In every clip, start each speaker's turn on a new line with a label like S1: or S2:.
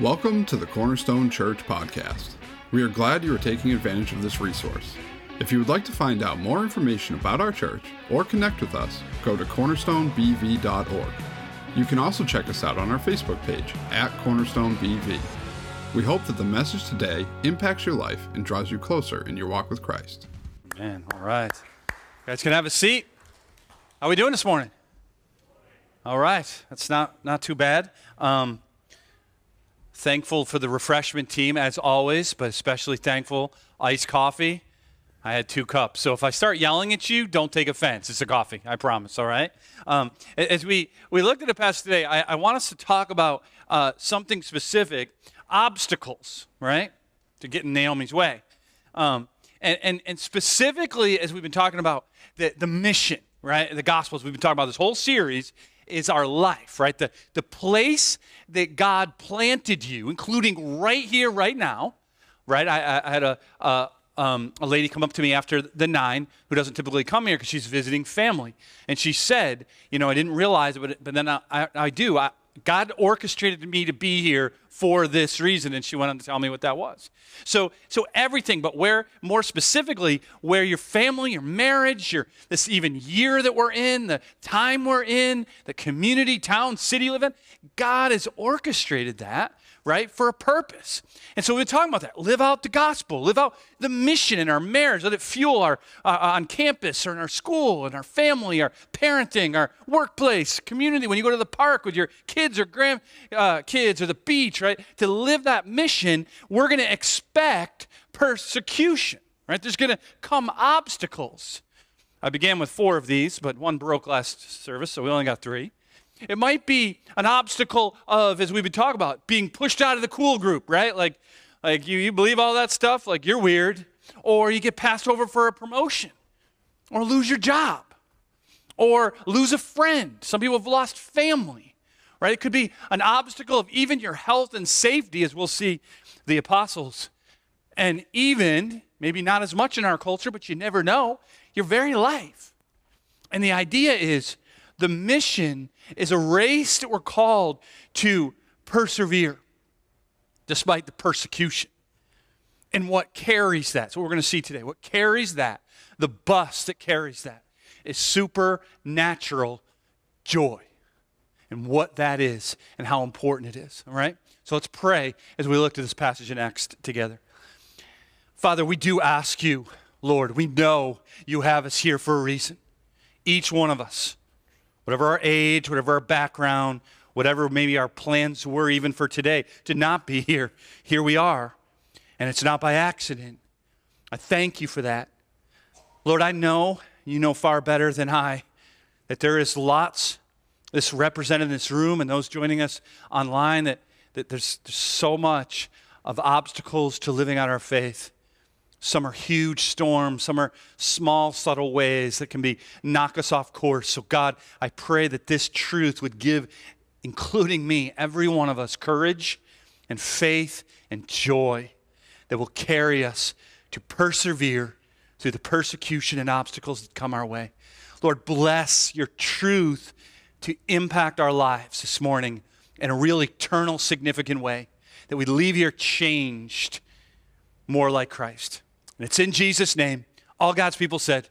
S1: Welcome to the Cornerstone Church podcast. We are glad you are taking advantage of this resource. If you would like to find out more information about our church or connect with us, go to cornerstonebv.org. You can also check us out on our Facebook page at cornerstonebv. We hope that the message today impacts your life and draws you closer in your walk with Christ.
S2: Man, all right. You guys can have a seat. How are we doing this morning? All right, that's not not too bad. Um, thankful for the refreshment team as always, but especially thankful iced coffee. I had two cups, so if I start yelling at you, don't take offense. It's a coffee, I promise. All right. Um, as we we looked at the past today, I, I want us to talk about uh, something specific: obstacles, right, to get in Naomi's way. Um, and, and, and specifically, as we've been talking about the, the mission, right? The Gospels, we've been talking about this whole series is our life, right? The, the place that God planted you, including right here, right now, right? I, I had a, a, um, a lady come up to me after the nine who doesn't typically come here because she's visiting family. And she said, You know, I didn't realize it, but, but then I, I, I do. I, God orchestrated me to be here for this reason. And she went on to tell me what that was. So, so everything, but where, more specifically, where your family, your marriage, your, this even year that we're in, the time we're in, the community, town, city live in, God has orchestrated that right? For a purpose. And so we're talking about that. Live out the gospel, live out the mission in our marriage, let it fuel our uh, on campus or in our school, and our family, our parenting, our workplace, community. When you go to the park with your kids or grand uh, or the beach, right? To live that mission, we're going to expect persecution, right? There's going to come obstacles. I began with four of these, but one broke last service, so we only got three. It might be an obstacle of, as we've been talking about, being pushed out of the cool group, right? Like, like you, you believe all that stuff, like you're weird, or you get passed over for a promotion, or lose your job, or lose a friend. Some people have lost family, right? It could be an obstacle of even your health and safety, as we'll see the apostles. And even, maybe not as much in our culture, but you never know, your very life. And the idea is the mission is a race that we're called to persevere despite the persecution. And what carries that, so we're going to see today, what carries that, the bus that carries that, is supernatural joy and what that is and how important it is. All right? So let's pray as we look to this passage in Acts together. Father, we do ask you, Lord, we know you have us here for a reason. Each one of us whatever our age, whatever our background, whatever maybe our plans were even for today, to not be here. Here we are. And it's not by accident. I thank you for that. Lord, I know you know far better than I that there is lots this represented in this room and those joining us online that, that there's, there's so much of obstacles to living out our faith. Some are huge storms, some are small, subtle ways that can be knock us off course. So, God, I pray that this truth would give, including me, every one of us, courage and faith and joy that will carry us to persevere through the persecution and obstacles that come our way. Lord, bless your truth to impact our lives this morning in a real eternal, significant way, that we leave here changed more like Christ. And it's in Jesus' name. All God's people said,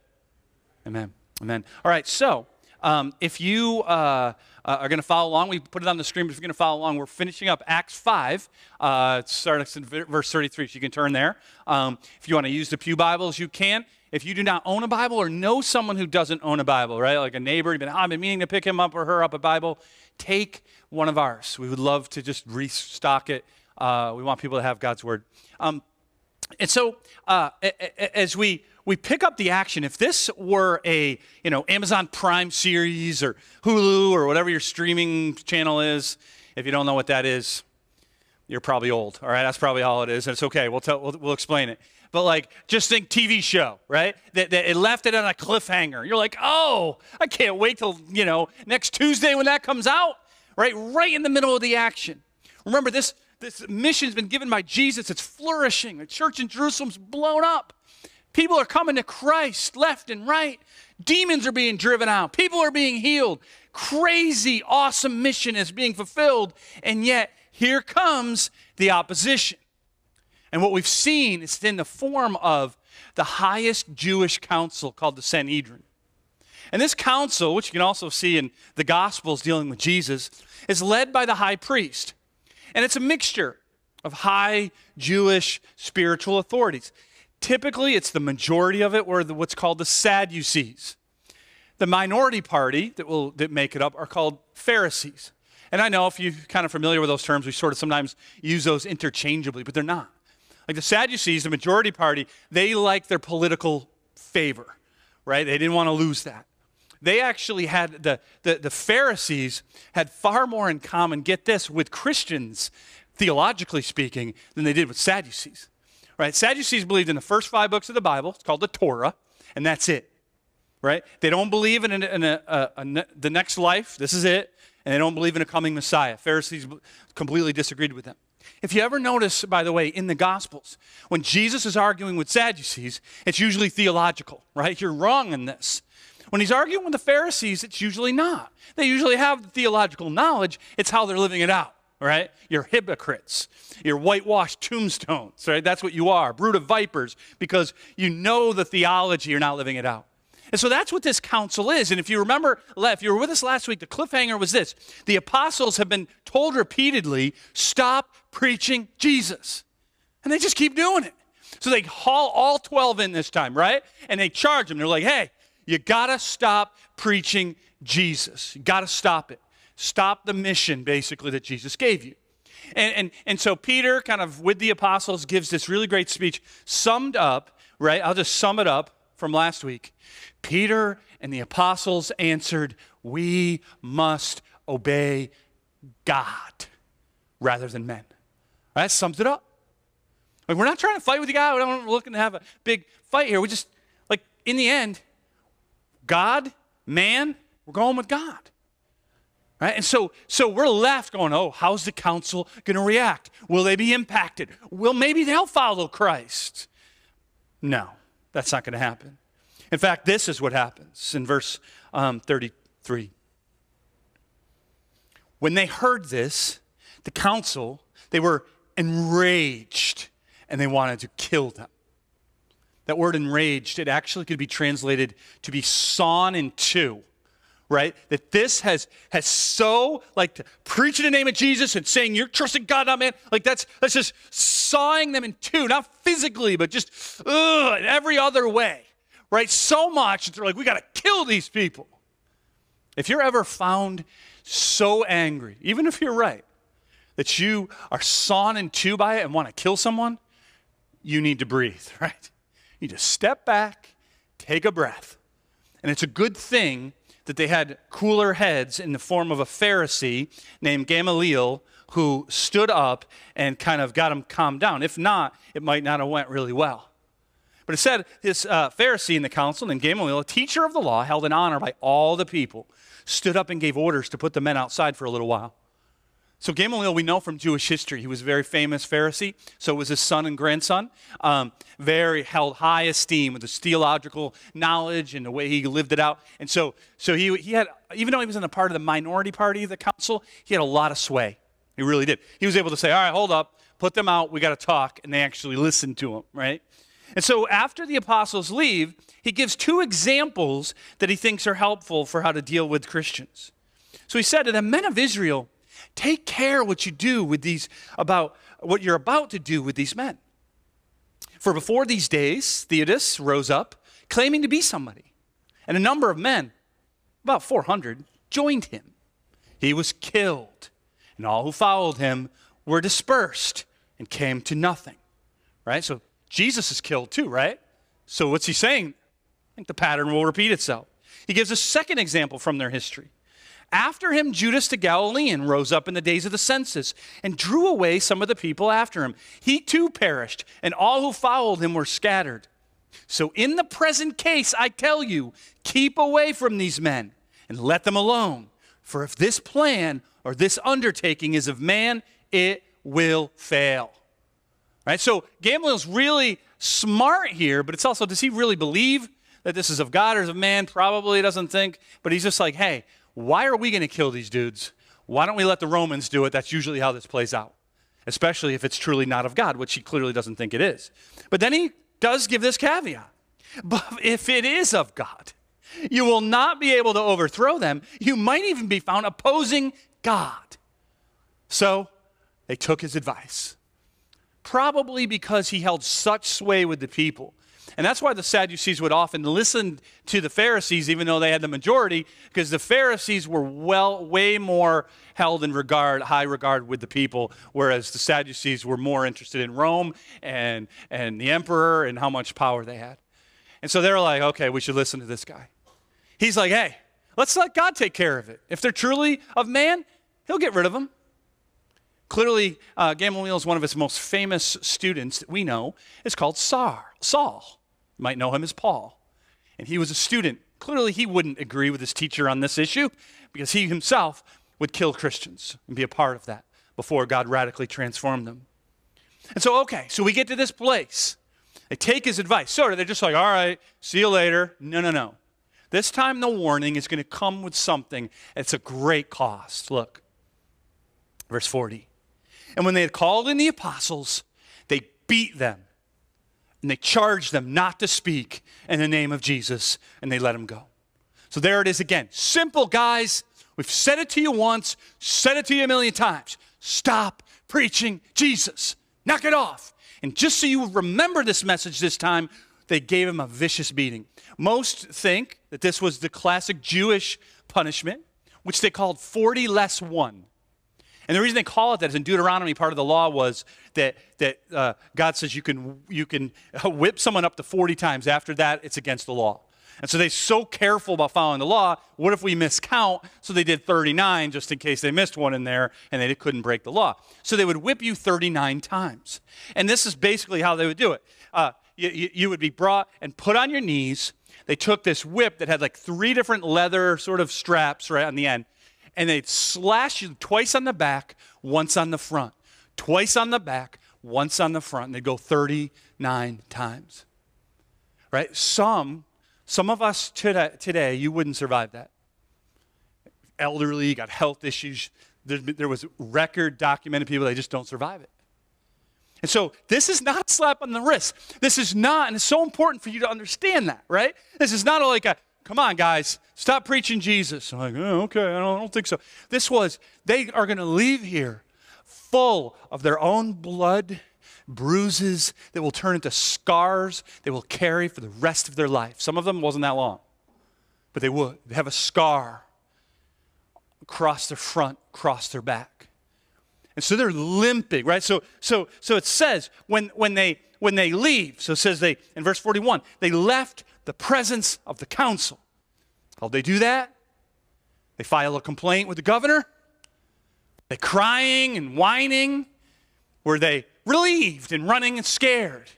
S2: Amen. Amen. All right, so um, if you uh, uh, are going to follow along, we put it on the screen, but if you're going to follow along, we're finishing up Acts 5, uh, starting in verse 33, so you can turn there. Um, if you want to use the Pew Bibles, you can. If you do not own a Bible or know someone who doesn't own a Bible, right, like a neighbor, you've been, oh, I've been meaning to pick him up or her up a Bible, take one of ours. We would love to just restock it. Uh, we want people to have God's Word. Um, and so uh, as we we pick up the action, if this were a you know Amazon Prime series or Hulu or whatever your streaming channel is, if you don't know what that is, you're probably old. All right, that's probably all it is. And it's okay. We'll tell. We'll, we'll explain it. But like, just think TV show, right? That, that it left it on a cliffhanger. You're like, oh, I can't wait till you know next Tuesday when that comes out. Right, right in the middle of the action. Remember this this mission's been given by Jesus. It's flourishing. The church in Jerusalem's blown up. People are coming to Christ left and right. Demons are being driven out. People are being healed. Crazy, awesome mission is being fulfilled. And yet, here comes the opposition. And what we've seen is in the form of the highest Jewish council called the Sanhedrin. And this council, which you can also see in the Gospels dealing with Jesus, is led by the high priest. And it's a mixture of high Jewish spiritual authorities. Typically, it's the majority of it, or the, what's called the Sadducees. The minority party that will that make it up are called Pharisees. And I know if you're kind of familiar with those terms, we sort of sometimes use those interchangeably, but they're not. Like the Sadducees, the majority party, they like their political favor, right? They didn't want to lose that. They actually had, the, the, the Pharisees had far more in common, get this, with Christians, theologically speaking, than they did with Sadducees, right? Sadducees believed in the first five books of the Bible, it's called the Torah, and that's it, right? They don't believe in, a, in a, a, a, the next life, this is it, and they don't believe in a coming Messiah. Pharisees completely disagreed with them. If you ever notice, by the way, in the Gospels, when Jesus is arguing with Sadducees, it's usually theological, right? You're wrong in this. When he's arguing with the Pharisees, it's usually not. They usually have the theological knowledge, it's how they're living it out, right? You're hypocrites. You're whitewashed tombstones, right? That's what you are, brood of vipers, because you know the theology, you're not living it out. And so that's what this council is. And if you remember, if you were with us last week, the cliffhanger was this the apostles have been told repeatedly, stop preaching Jesus. And they just keep doing it. So they haul all 12 in this time, right? And they charge them. They're like, hey, you got to stop preaching Jesus. You got to stop it. Stop the mission, basically, that Jesus gave you. And, and, and so Peter, kind of with the apostles, gives this really great speech, summed up, right? I'll just sum it up from last week. Peter and the apostles answered, We must obey God rather than men. That sums it up. Like, we're not trying to fight with you guys. We're not looking to have a big fight here. We just, like, in the end, God, man, we're going with God. Right? And so, so we're left going, oh, how's the council going to react? Will they be impacted? Well, maybe they'll follow Christ. No, that's not going to happen. In fact, this is what happens in verse um, 33. When they heard this, the council, they were enraged and they wanted to kill them. That word enraged, it actually could be translated to be sawn in two, right? That this has has so like preaching the name of Jesus and saying you're trusting God, not man. Like that's that's just sawing them in two, not physically, but just ugh, in every other way, right? So much that they're like, we got to kill these people. If you're ever found so angry, even if you're right, that you are sawn in two by it and want to kill someone, you need to breathe, right? You just step back, take a breath. And it's a good thing that they had cooler heads in the form of a Pharisee named Gamaliel who stood up and kind of got him calmed down. If not, it might not have went really well. But it said this uh, Pharisee in the council named Gamaliel, a teacher of the law, held in honor by all the people, stood up and gave orders to put the men outside for a little while. So Gamaliel, we know from Jewish history, he was a very famous Pharisee. So was his son and grandson. Um, very held high esteem with his theological knowledge and the way he lived it out. And so, so he, he had, even though he was in a part of the minority party of the council, he had a lot of sway. He really did. He was able to say, all right, hold up, put them out, we got to talk. And they actually listened to him, right? And so after the apostles leave, he gives two examples that he thinks are helpful for how to deal with Christians. So he said to the men of Israel, Take care what you do with these about what you're about to do with these men. For before these days, Theudas rose up, claiming to be somebody, and a number of men, about 400, joined him. He was killed, and all who followed him were dispersed and came to nothing. Right? So Jesus is killed too, right? So what's he saying? I think the pattern will repeat itself. He gives a second example from their history. After him, Judas the Galilean rose up in the days of the census and drew away some of the people after him. He too perished, and all who followed him were scattered. So, in the present case, I tell you, keep away from these men and let them alone. For if this plan or this undertaking is of man, it will fail. Right? So, Gamaliel's really smart here, but it's also, does he really believe that this is of God or is of man? Probably doesn't think, but he's just like, hey, why are we going to kill these dudes? Why don't we let the Romans do it? That's usually how this plays out, especially if it's truly not of God, which he clearly doesn't think it is. But then he does give this caveat. But if it is of God, you will not be able to overthrow them. You might even be found opposing God. So they took his advice, probably because he held such sway with the people and that's why the Sadducees would often listen to the Pharisees, even though they had the majority, because the Pharisees were well, way more held in regard, high regard with the people, whereas the Sadducees were more interested in Rome and, and the emperor and how much power they had. And so they're like, okay, we should listen to this guy. He's like, hey, let's let God take care of it. If they're truly of man, he'll get rid of them. Clearly, uh, Gamaliel is one of his most famous students that we know. It's called Sar, Saul. You might know him as Paul. And he was a student. Clearly, he wouldn't agree with his teacher on this issue because he himself would kill Christians and be a part of that before God radically transformed them. And so, okay, so we get to this place. They take his advice. Of, they're just like, all right, see you later. No, no, no. This time, the warning is going to come with something. It's a great cost. Look, verse 40. And when they had called in the apostles, they beat them and they charged them not to speak in the name of Jesus and they let them go. So there it is again. Simple, guys. We've said it to you once, said it to you a million times. Stop preaching Jesus. Knock it off. And just so you remember this message this time, they gave him a vicious beating. Most think that this was the classic Jewish punishment, which they called 40 less 1. And the reason they call it that is in Deuteronomy, part of the law was that, that uh, God says you can, you can whip someone up to 40 times. After that, it's against the law. And so they're so careful about following the law. What if we miscount? So they did 39 just in case they missed one in there and they couldn't break the law. So they would whip you 39 times. And this is basically how they would do it. Uh, you, you would be brought and put on your knees. They took this whip that had like three different leather sort of straps right on the end and they'd slash you twice on the back, once on the front. Twice on the back, once on the front. And they'd go 39 times. Right? Some, some of us today, today you wouldn't survive that. Elderly, got health issues. There, there was record documented people, they just don't survive it. And so this is not a slap on the wrist. This is not, and it's so important for you to understand that, right? This is not like a, Come on, guys, stop preaching Jesus. I'm like, oh, okay, I don't, I don't think so. This was, they are going to leave here full of their own blood, bruises that will turn into scars they will carry for the rest of their life. Some of them wasn't that long, but they would. They have a scar across their front, across their back. And so they're limping, right? So, so, so it says when, when, they, when they leave, so it says they, in verse 41, they left the presence of the council. How'd they do that? They file a complaint with the governor. They crying and whining. Were they relieved and running and scared?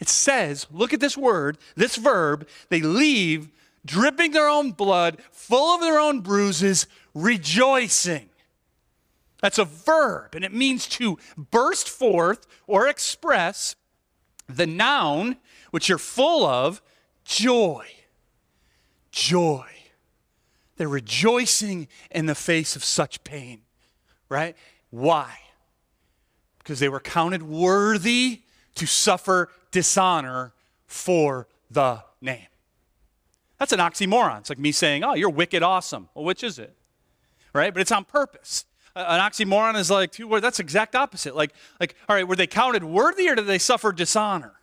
S2: It says, look at this word, this verb, they leave dripping their own blood, full of their own bruises, rejoicing. That's a verb, and it means to burst forth or express the noun which you're full of joy. Joy. They're rejoicing in the face of such pain, right? Why? Because they were counted worthy to suffer dishonor for the name. That's an oxymoron. It's like me saying, oh, you're wicked awesome. Well, which is it? Right? But it's on purpose. An oxymoron is like two words. That's exact opposite. Like, like, all right, were they counted worthy or did they suffer dishonor?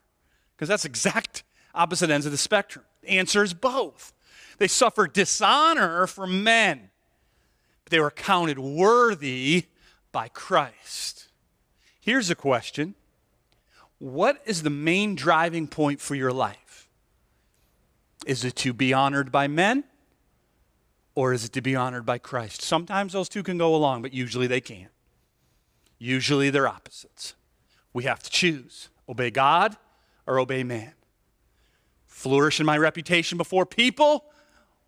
S2: Because that's exact opposite ends of the spectrum. The answer is both. They suffered dishonor from men, but they were counted worthy by Christ. Here's a question What is the main driving point for your life? Is it to be honored by men? Or is it to be honored by Christ? Sometimes those two can go along, but usually they can't. Usually they're opposites. We have to choose obey God or obey man flourish in my reputation before people,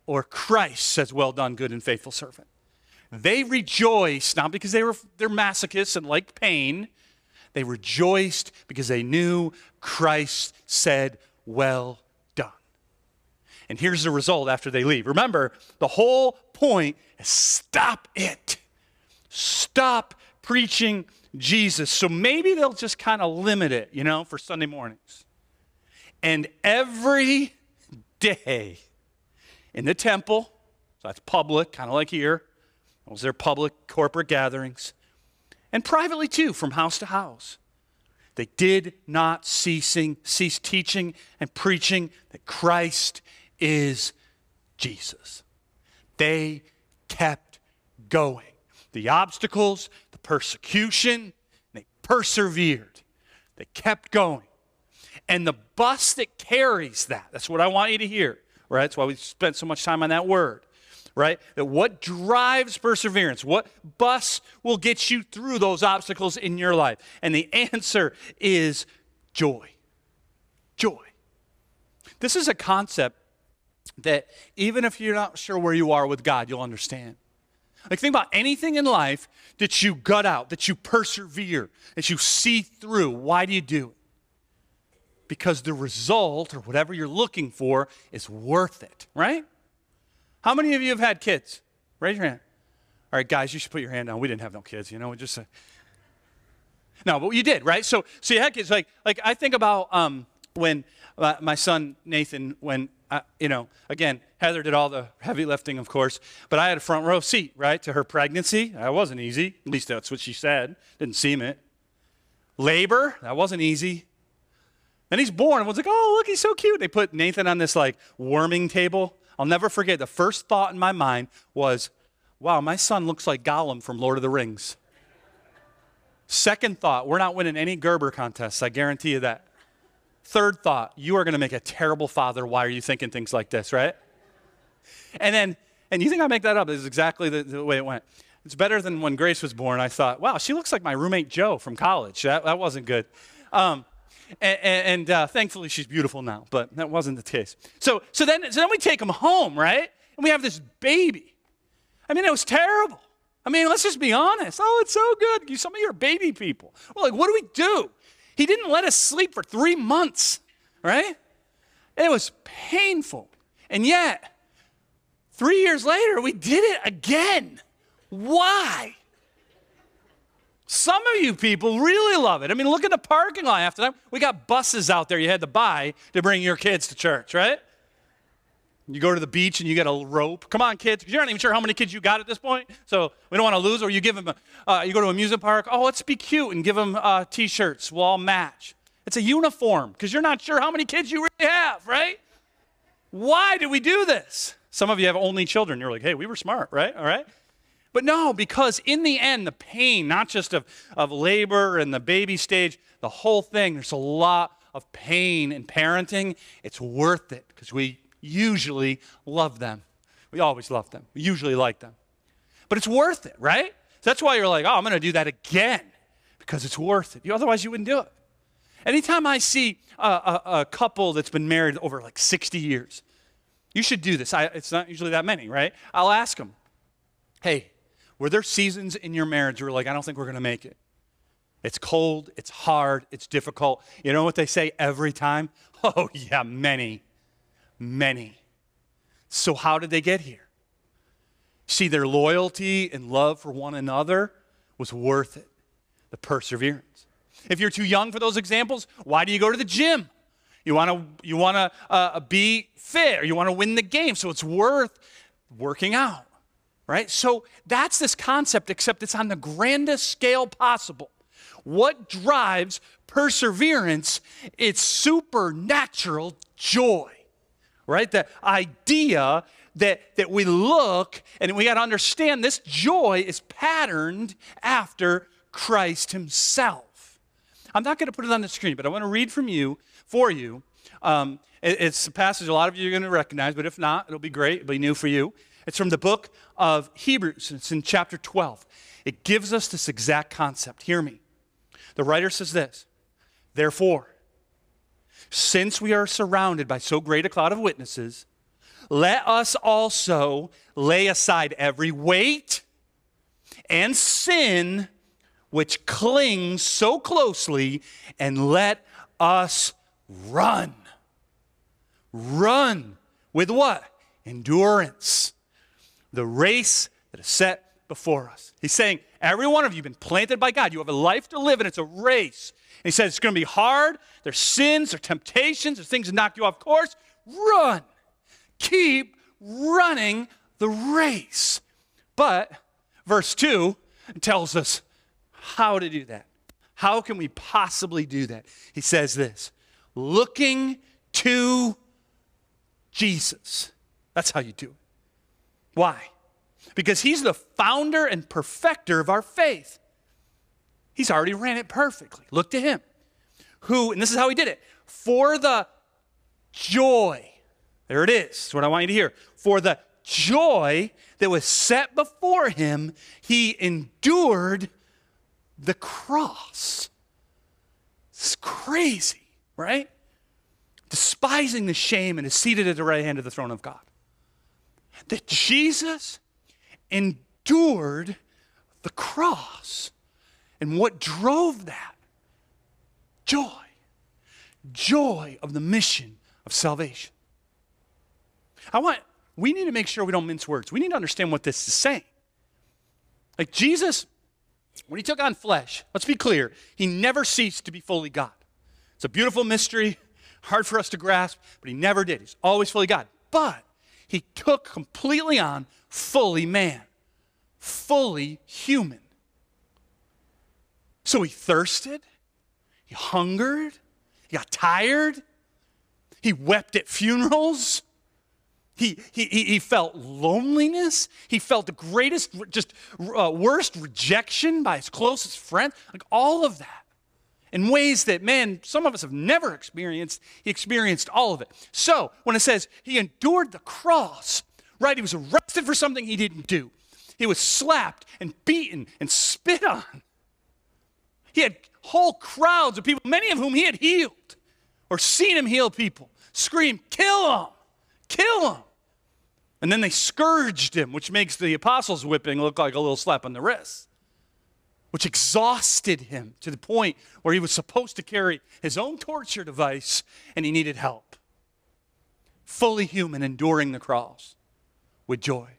S2: or Christ says, Well done, good and faithful servant. They rejoiced, not because they were they're masochists and liked pain. They rejoiced because they knew Christ said, Well done. And here's the result after they leave. Remember, the whole point is stop it. stop preaching Jesus. So maybe they'll just kind of limit it, you know, for Sunday mornings. And every day in the temple, so that's public, kind of like here, those are public corporate gatherings, and privately too, from house to house. They did not ceasing, cease teaching and preaching that Christ is Jesus. They kept going. The obstacles, the persecution, they persevered. They kept going. And the bus that carries that, that's what I want you to hear, right? That's why we spent so much time on that word, right? That what drives perseverance, what bus will get you through those obstacles in your life? And the answer is joy. Joy. This is a concept that even if you're not sure where you are with God, you'll understand. Like, think about anything in life that you gut out, that you persevere, that you see through. Why do you do it? Because the result or whatever you're looking for is worth it, right? How many of you have had kids? Raise your hand. All right, guys, you should put your hand down. We didn't have no kids, you know. Just uh... no, but you did, right? So, so you had kids. Like, like I think about um, when uh, my son Nathan, when uh, you know, again, Heather did all the heavy lifting, of course, but I had a front row seat, right, to her pregnancy. That wasn't easy. At least that's what she said. Didn't seem it. Labor, that wasn't easy. Then he's born. Everyone's like, oh, look, he's so cute. They put Nathan on this like warming table. I'll never forget. The first thought in my mind was, wow, my son looks like Gollum from Lord of the Rings. Second thought, we're not winning any Gerber contests. I guarantee you that. Third thought, you are going to make a terrible father. Why are you thinking things like this, right? And then, and you think I make that up? This is exactly the, the way it went. It's better than when Grace was born. I thought, wow, she looks like my roommate Joe from college. That, that wasn't good. Um, and, and uh, thankfully, she's beautiful now, but that wasn't the case. So, so, then, so then we take him home, right? And we have this baby. I mean, it was terrible. I mean, let's just be honest. Oh, it's so good. Some of you are baby people. Well, like, what do we do? He didn't let us sleep for three months, right? It was painful. And yet, three years later, we did it again. Why? Some of you people really love it. I mean, look at the parking lot after that. We got buses out there you had to buy to bring your kids to church, right? You go to the beach and you get a rope. Come on, kids. You're not even sure how many kids you got at this point, so we don't want to lose. Or you give them, a, uh, you go to a amusement park. Oh, let's be cute and give them uh, t-shirts. We'll all match. It's a uniform because you're not sure how many kids you really have, right? Why do we do this? Some of you have only children. You're like, hey, we were smart, right? All right. But no, because in the end, the pain, not just of, of labor and the baby stage, the whole thing, there's a lot of pain in parenting. It's worth it because we usually love them. We always love them. We usually like them. But it's worth it, right? So that's why you're like, oh, I'm going to do that again because it's worth it. Otherwise, you wouldn't do it. Anytime I see a, a, a couple that's been married over like 60 years, you should do this. I, it's not usually that many, right? I'll ask them, hey, were there seasons in your marriage where like, I don't think we're going to make it? It's cold, it's hard, it's difficult. You know what they say every time? Oh, yeah, many many. So, how did they get here? See, their loyalty and love for one another was worth it, the perseverance. If you're too young for those examples, why do you go to the gym? You want to you want to uh, be fit, or you want to win the game, so it's worth working out, right? So that's this concept, except it's on the grandest scale possible. What drives perseverance? It's supernatural joy right? The idea that, that we look and we got to understand this joy is patterned after Christ Himself. I'm not going to put it on the screen, but I want to read from you, for you. Um, it, it's a passage a lot of you are going to recognize, but if not, it'll be great. It'll be new for you. It's from the book of Hebrews, it's in chapter 12. It gives us this exact concept. Hear me. The writer says this Therefore, since we are surrounded by so great a cloud of witnesses, let us also lay aside every weight and sin which clings so closely, and let us run. Run with what? Endurance. The race that is set before us. He's saying, every one of you have been planted by God. You have a life to live, and it's a race. And he says it's going to be hard. There's sins, there's temptations, there's things that knock you off course. Run. Keep running the race. But verse 2 tells us how to do that. How can we possibly do that? He says this looking to Jesus. That's how you do it. Why? Because he's the founder and perfecter of our faith. He's already ran it perfectly. Look to him. Who, and this is how he did it, for the joy. There it is. That's what I want you to hear. For the joy that was set before him, he endured the cross. It's crazy, right? Despising the shame and is seated at the right hand of the throne of God. That Jesus endured the cross. And what drove that? Joy. Joy of the mission of salvation. I want, we need to make sure we don't mince words. We need to understand what this is saying. Like Jesus, when he took on flesh, let's be clear, he never ceased to be fully God. It's a beautiful mystery, hard for us to grasp, but he never did. He's always fully God. But he took completely on fully man, fully human. So he thirsted, he hungered, he got tired, he wept at funerals. He, he, he felt loneliness. He felt the greatest, just uh, worst rejection by his closest friend. Like all of that in ways that, man, some of us have never experienced. He experienced all of it. So when it says he endured the cross, right? He was arrested for something he didn't do. He was slapped and beaten and spit on. He had whole crowds of people, many of whom he had healed or seen him heal people, scream, kill him, kill him. And then they scourged him, which makes the apostles' whipping look like a little slap on the wrist, which exhausted him to the point where he was supposed to carry his own torture device and he needed help. Fully human, enduring the cross with joy.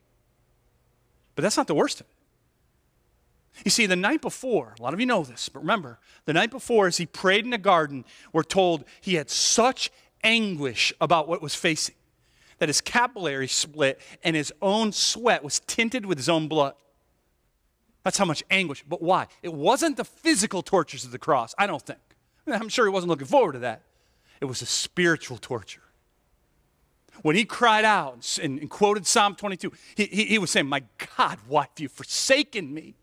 S2: But that's not the worst of it. You see, the night before, a lot of you know this, but remember, the night before, as he prayed in the garden, we're told he had such anguish about what was facing that his capillary split and his own sweat was tinted with his own blood. That's how much anguish. But why? It wasn't the physical tortures of the cross, I don't think. I'm sure he wasn't looking forward to that. It was a spiritual torture. When he cried out and, and quoted Psalm 22, he, he, he was saying, My God, why have you forsaken me?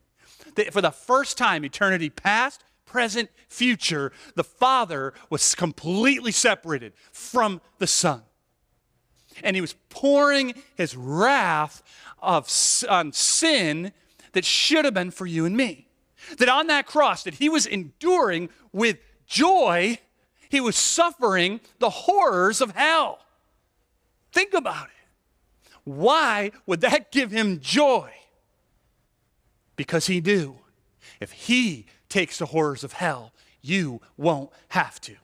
S2: That for the first time, eternity past, present, future, the Father was completely separated from the Son and he was pouring his wrath of, on sin that should have been for you and me. That on that cross that he was enduring with joy, he was suffering the horrors of hell. Think about it. Why would that give him joy? Because he knew if he takes the horrors of hell, you won't have to.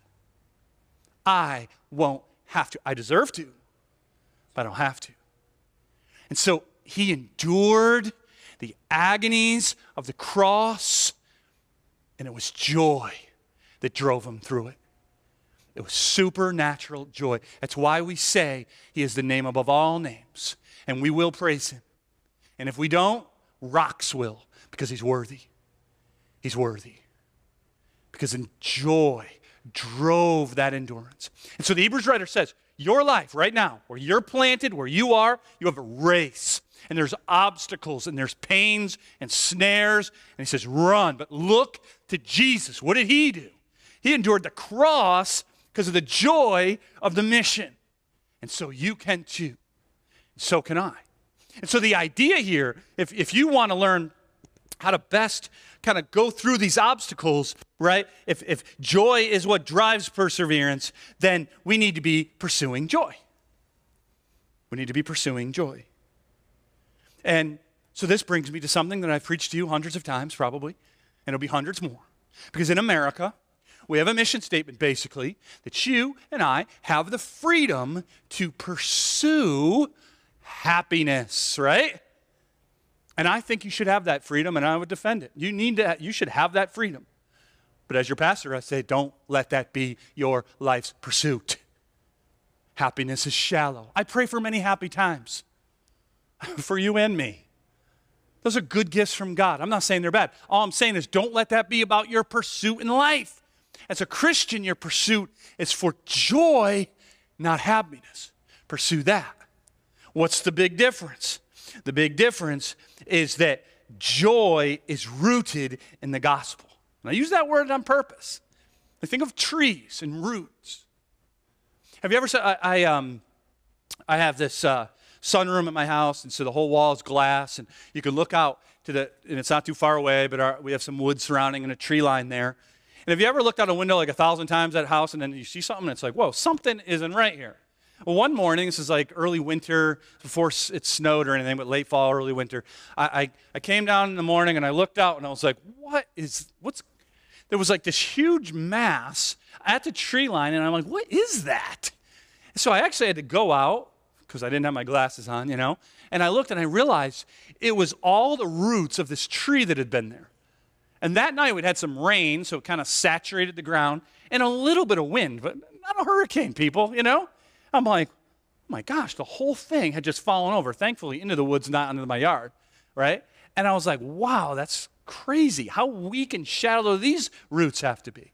S2: I won't have to. I deserve to but I don't have to. And so he endured the agonies of the cross, and it was joy that drove him through it. It was supernatural joy. That's why we say he is the name above all names, and we will praise him. And if we don't, rocks will, because he's worthy. He's worthy. Because in joy drove that endurance. And so the Hebrews writer says, your life right now, where you're planted, where you are, you have a race. And there's obstacles and there's pains and snares. And he says, run. But look to Jesus. What did he do? He endured the cross because of the joy of the mission. And so you can too. So can I. And so the idea here, if, if you want to learn how to best kind of go through these obstacles, right? If, if joy is what drives perseverance, then we need to be pursuing joy. We need to be pursuing joy. And so this brings me to something that I've preached to you hundreds of times, probably, and it'll be hundreds more. Because in America, we have a mission statement basically that you and I have the freedom to pursue happiness, right? And I think you should have that freedom, and I would defend it. You need to, you should have that freedom. But as your pastor, I say, don't let that be your life's pursuit. Happiness is shallow. I pray for many happy times for you and me. Those are good gifts from God. I'm not saying they're bad. All I'm saying is don't let that be about your pursuit in life. As a Christian, your pursuit is for joy, not happiness. Pursue that. What's the big difference? The big difference is that joy is rooted in the gospel. And I use that word on purpose. I think of trees and roots. Have you ever said, I, I, um, I have this uh, sunroom at my house, and so the whole wall is glass, and you can look out to the, and it's not too far away, but our, we have some wood surrounding and a tree line there. And have you ever looked out a window like a thousand times at house, and then you see something, and it's like, whoa, something isn't right here. Well, one morning, this is like early winter, before it snowed or anything, but late fall, early winter. I, I, I, came down in the morning and I looked out and I was like, what is, what's, there was like this huge mass at the tree line, and I'm like, what is that? So I actually had to go out because I didn't have my glasses on, you know, and I looked and I realized it was all the roots of this tree that had been there. And that night we'd had some rain, so it kind of saturated the ground, and a little bit of wind, but not a hurricane, people, you know? I'm like, oh my gosh, the whole thing had just fallen over, thankfully, into the woods, not into my yard, right? And I was like, wow, that's crazy. How weak and shallow these roots have to be.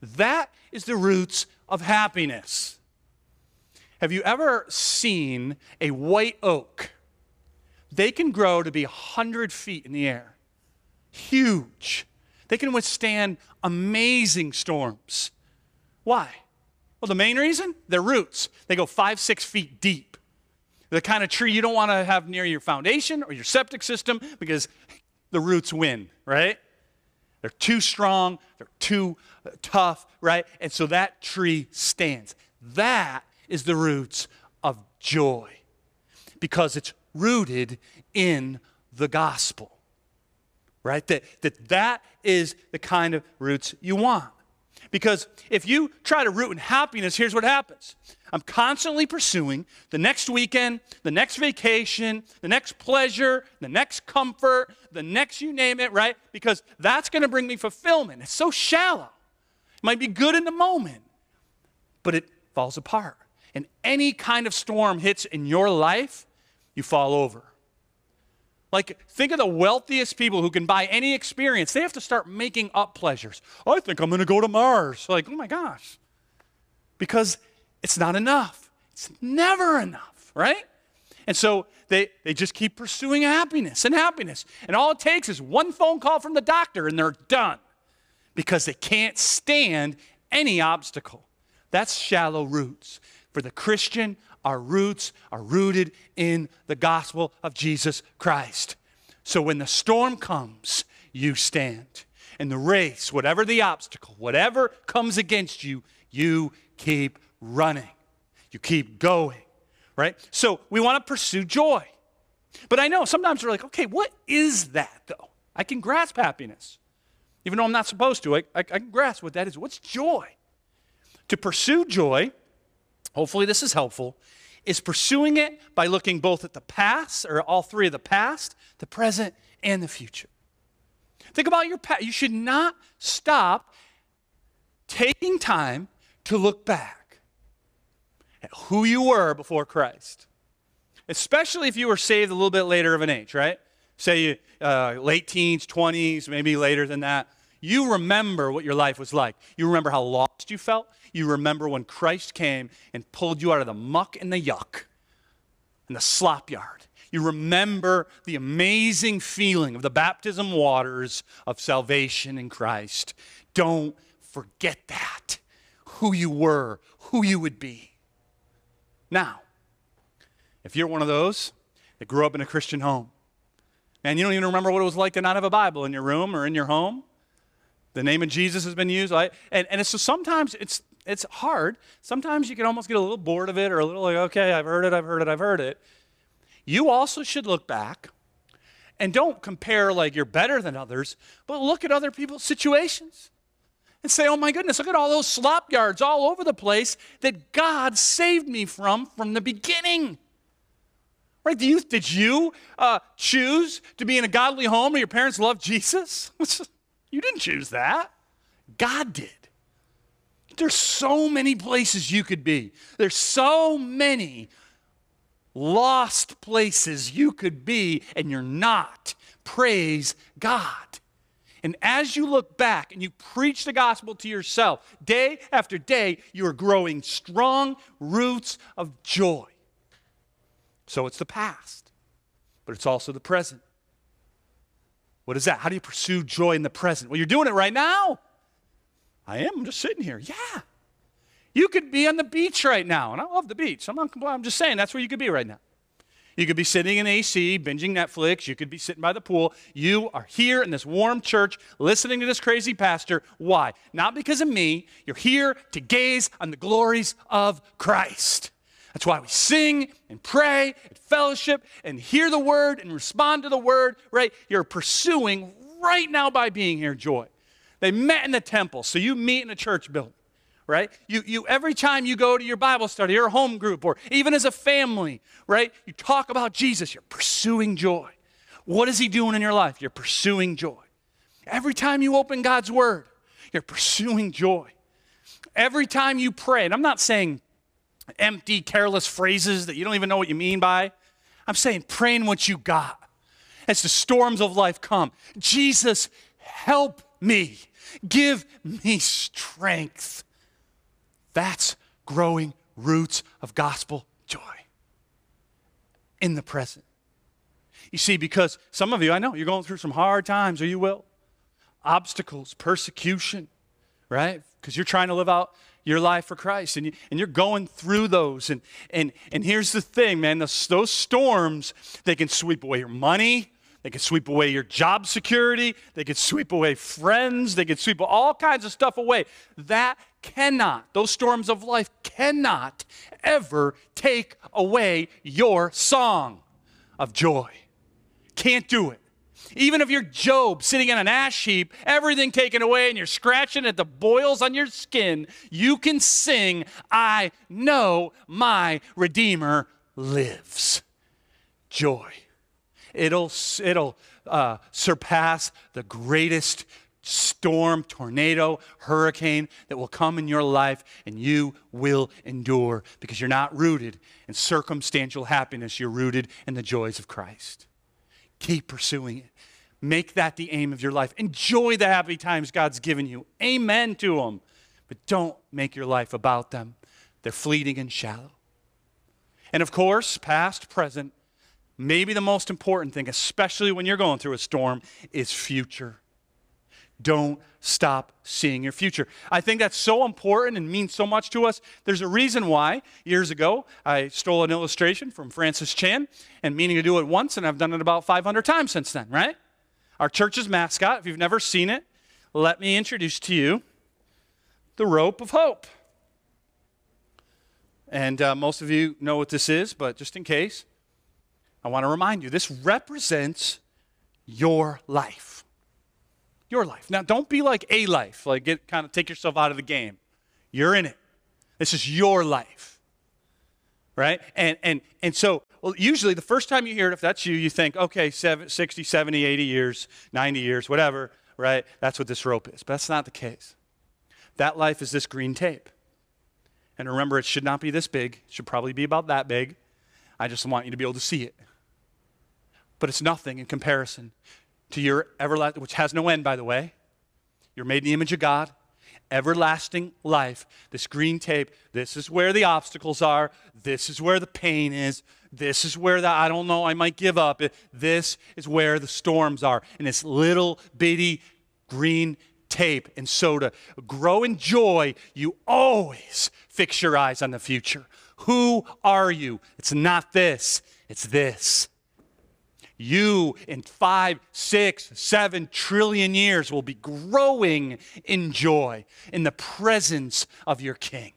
S2: That is the roots of happiness. Have you ever seen a white oak? They can grow to be 100 feet in the air. Huge. They can withstand amazing storms. Why? Well, the main reason? Their roots. They go five, six feet deep. The kind of tree you don't want to have near your foundation or your septic system because the roots win, right? They're too strong, they're too uh, tough, right? And so that tree stands. That is the roots of joy because it's rooted in the gospel, right? That, that that is the kind of roots you want. Because if you try to root in happiness, here's what happens I'm constantly pursuing the next weekend, the next vacation, the next pleasure, the next comfort, the next you name it, right? Because that's going to bring me fulfillment. It's so shallow. It might be good in the moment, but it falls apart. And any kind of storm hits in your life, you fall over. Like, think of the wealthiest people who can buy any experience. They have to start making up pleasures. I think I'm going to go to Mars. Like, oh my gosh. Because it's not enough. It's never enough, right? And so they, they just keep pursuing happiness and happiness. And all it takes is one phone call from the doctor and they're done because they can't stand any obstacle. That's shallow roots. For the Christian, our roots are rooted in the gospel of Jesus Christ. So when the storm comes, you stand. In the race, whatever the obstacle, whatever comes against you, you keep running. You keep going, right? So we want to pursue joy. But I know sometimes we're like, okay, what is that though? I can grasp happiness. Even though I'm not supposed to, I, I, I can grasp what that is. What's joy? To pursue joy, hopefully this is helpful, is pursuing it by looking both at the past, or all three of the past, the present, and the future. Think about your past. You should not stop taking time to look back at who you were before Christ, especially if you were saved a little bit later of an age, right? Say you, uh, late teens, 20s, maybe later than that. You remember what your life was like. You remember how lost you felt. You remember when Christ came and pulled you out of the muck and the yuck and the slop yard. You remember the amazing feeling of the baptism waters of salvation in Christ. Don't forget that. Who you were, who you would be. Now, if you're one of those that grew up in a Christian home, and you don't even remember what it was like to not have a Bible in your room or in your home, the name of Jesus has been used. and, and it's, so sometimes it's, it's hard. Sometimes you can almost get a little bored of it or a little like, okay, I've heard it, I've heard it, I've heard it. You also should look back and don't compare like you're better than others, but look at other people's situations and say, oh my goodness, look at all those slop yards all over the place that God saved me from from the beginning. Right? Do you, did you uh, choose to be in a godly home where your parents love Jesus? you didn't choose that. God did. There's so many places you could be. There's so many lost places you could be, and you're not. Praise God. And as you look back and you preach the gospel to yourself, day after day, you are growing strong roots of joy. So it's the past, but it's also the present. What is that? How do you pursue joy in the present? Well, you're doing it right now. I am. I'm just sitting here. Yeah. You could be on the beach right now, and I love the beach. I'm, not, I'm just saying that's where you could be right now. You could be sitting in AC, binging Netflix. You could be sitting by the pool. You are here in this warm church listening to this crazy pastor. Why? Not because of me. You're here to gaze on the glories of Christ. That's why we sing and pray and fellowship and hear the word and respond to the word, right? You're pursuing right now by being here joy. They met in the temple, so you meet in a church building right? You, you every time you go to your Bible study or home group or even as a family, right? You talk about Jesus, you're pursuing joy. What is he doing in your life? You're pursuing joy. Every time you open God's word, you're pursuing joy. Every time you pray, and I'm not saying empty, careless phrases that you don't even know what you mean by. I'm saying praying what you got as the storms of life come. Jesus, help me. Give me strength. That's growing roots of gospel joy in the present. You see, because some of you, I know, you're going through some hard times, or you will. Obstacles, persecution, right? Because you're trying to live out your life for Christ and, you, and you're going through those. And, and, and here's the thing, man those, those storms, they can sweep away your money, they could sweep away your job security. They could sweep away friends. They could sweep all kinds of stuff away. That cannot, those storms of life cannot ever take away your song of joy. Can't do it. Even if you're Job sitting in an ash heap, everything taken away, and you're scratching at the boils on your skin, you can sing, I know my Redeemer lives. Joy. It'll, it'll uh, surpass the greatest storm, tornado, hurricane that will come in your life, and you will endure because you're not rooted in circumstantial happiness. You're rooted in the joys of Christ. Keep pursuing it. Make that the aim of your life. Enjoy the happy times God's given you. Amen to them. But don't make your life about them. They're fleeting and shallow. And of course, past, present, maybe the most important thing, especially when you're going through a storm, is future. Don't stop seeing your future. I think that's so important and means so much to us. There's a reason why years ago I stole an illustration from Francis Chan and meaning to do it once, and I've done it about 500 times since then, right? Our church's mascot, if you've never seen it, let me introduce to you the rope of hope. And uh, most of you know what this is, but just in case, I want to remind you this represents your life. Your life. Now, don't be like a life, like get kind of take yourself out of the game. You're in it. This is your life. Right? And and and so well, usually the first time you hear it, if that's you, you think, okay, 60, 70, 80 years, 90 years, whatever, right? That's what this rope is. But that's not the case. That life is this green tape. And remember, it should not be this big. It should probably be about that big. I just want you to be able to see it but it's nothing in comparison to your everlasting, which has no end, by the way. You're made in the image of God. Everlasting life. This green tape, this is where the obstacles are. This is where the pain is. This is where the, I don't know, I might give up. This is where the storms are. And this little bitty green tape. And soda. grow in joy, you always fix your eyes on the future. Who are you? It's not this, it's this you in five, six, seven trillion years will be growing in joy in the presence of your King.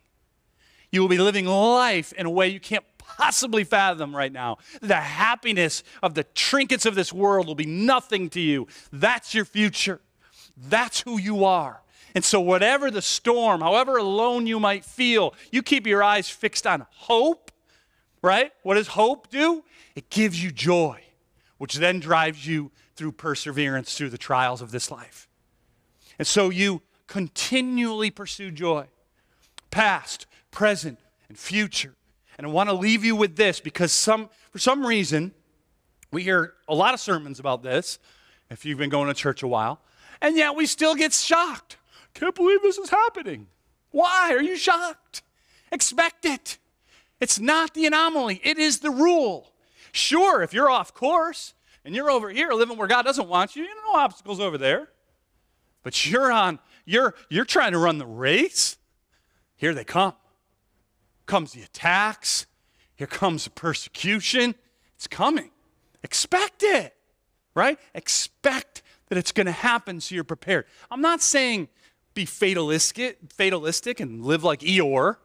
S2: You will be living life in a way you can't possibly fathom right now. The happiness of the trinkets of this world will be nothing to you. That's your future. That's who you are. And so, whatever the storm, however alone you might feel, you keep your eyes fixed on hope right? What does hope do? It gives you joy, which then drives you through perseverance through the trials of this life. And so you continually pursue joy, past, present, and future. And I want to leave you with this because some, for some reason, we hear a lot of sermons about this if you've been going to church a while, and yet we still get shocked. Can't believe this is happening. Why are you shocked? Expect it. It's not the anomaly, it is the rule. Sure, if you're off course and you're over here living where God doesn't want you, you know, no obstacles over there. But you're on, you're you're trying to run the race. Here they come. Comes the attacks. Here comes the persecution. It's coming. Expect it, right? Expect that it's going to happen so you're prepared. I'm not saying be fatalistic, fatalistic and live like Eeyore.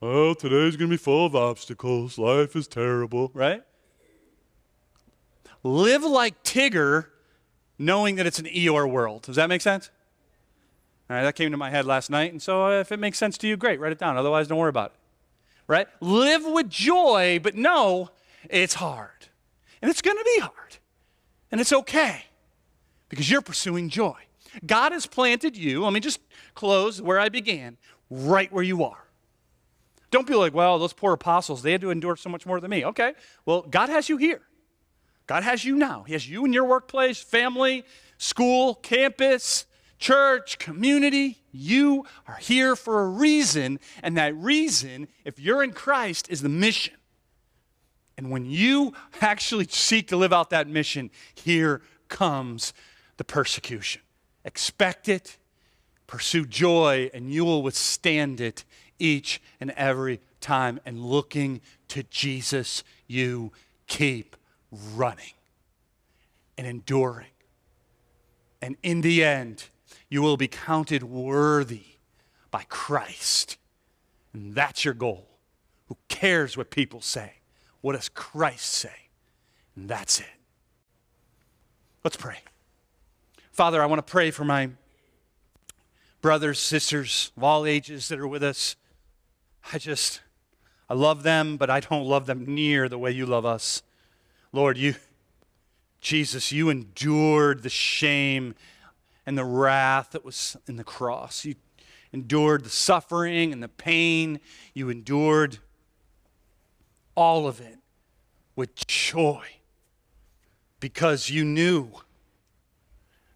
S2: Oh, today's going to be full of obstacles. Life is terrible, right? Live like Tigger, knowing that it's an Eeyore world. Does that make sense? All right, that came to my head last night, and so uh, if it makes sense to you, great, write it down. Otherwise, don't worry about it. Right? Live with joy, but know it's hard. And it's going to be hard. And it's okay because you're pursuing joy. God has planted you, let me just close where I began, right where you are. Don't be like, well, those poor apostles, they had to endure so much more than me. Okay, well, God has you here. God has you now. He has you in your workplace, family, school, campus, church, community. You are here for a reason, and that reason, if you're in Christ, is the mission. And when you actually seek to live out that mission, here comes the persecution. Expect it, pursue joy, and you will withstand it each and every time. And looking to Jesus, you keep running and enduring. And in the end, you will be counted worthy by Christ. And that's your goal. Who cares what people say? What does Christ say? And that's it. Let's pray. Father, I want to pray for my brothers, sisters of all ages that are with us. I just, I love them, but I don't love them near the way you love us. Lord, you, Jesus, you endured the shame and the wrath that was in the cross. You endured the suffering and the pain. You endured all of it with joy because you knew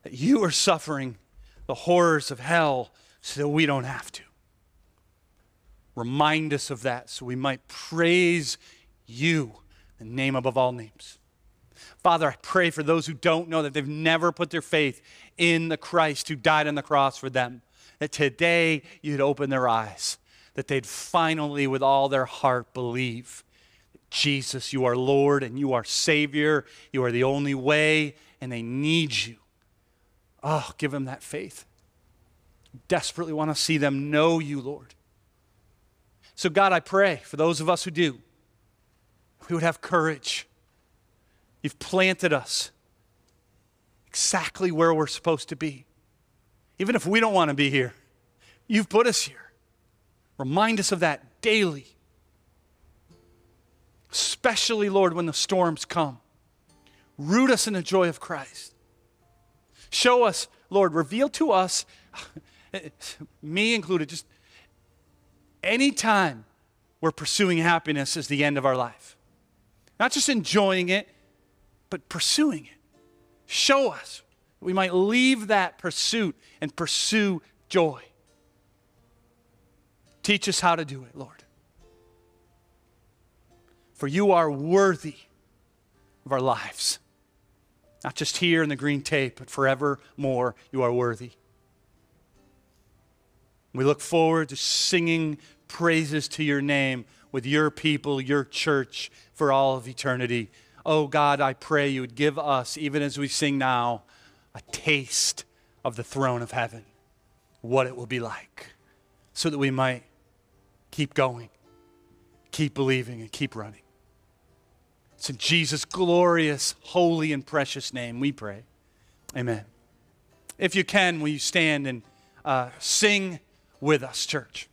S2: that you were suffering the horrors of hell so that we don't have to. Remind us of that so we might praise you, name above all names. Father, I pray for those who don't know that they've never put their faith in the Christ who died on the cross for them, that today you'd open their eyes, that they'd finally, with all their heart, believe that Jesus, you are Lord and you are Savior. You are the only way, and they need you. Oh, give them that faith. Desperately want to see them know you, Lord. So, God, I pray for those of us who do, we would have courage You've planted us exactly where we're supposed to be. Even if we don't want to be here, you've put us here. Remind us of that daily. Especially, Lord, when the storms come. Root us in the joy of Christ. Show us, Lord, reveal to us, me included, just any time we're pursuing happiness is the end of our life. Not just enjoying it, but pursuing it. Show us. We might leave that pursuit and pursue joy. Teach us how to do it, Lord. For you are worthy of our lives. Not just here in the green tape, but forevermore, you are worthy. We look forward to singing praises to your name with your people, your church, for all of eternity. Oh God, I pray you would give us, even as we sing now, a taste of the throne of heaven, what it will be like, so that we might keep going, keep believing, and keep running. It's in Jesus' glorious, holy, and precious name we pray. Amen. If you can, will you stand and uh, sing with us, church?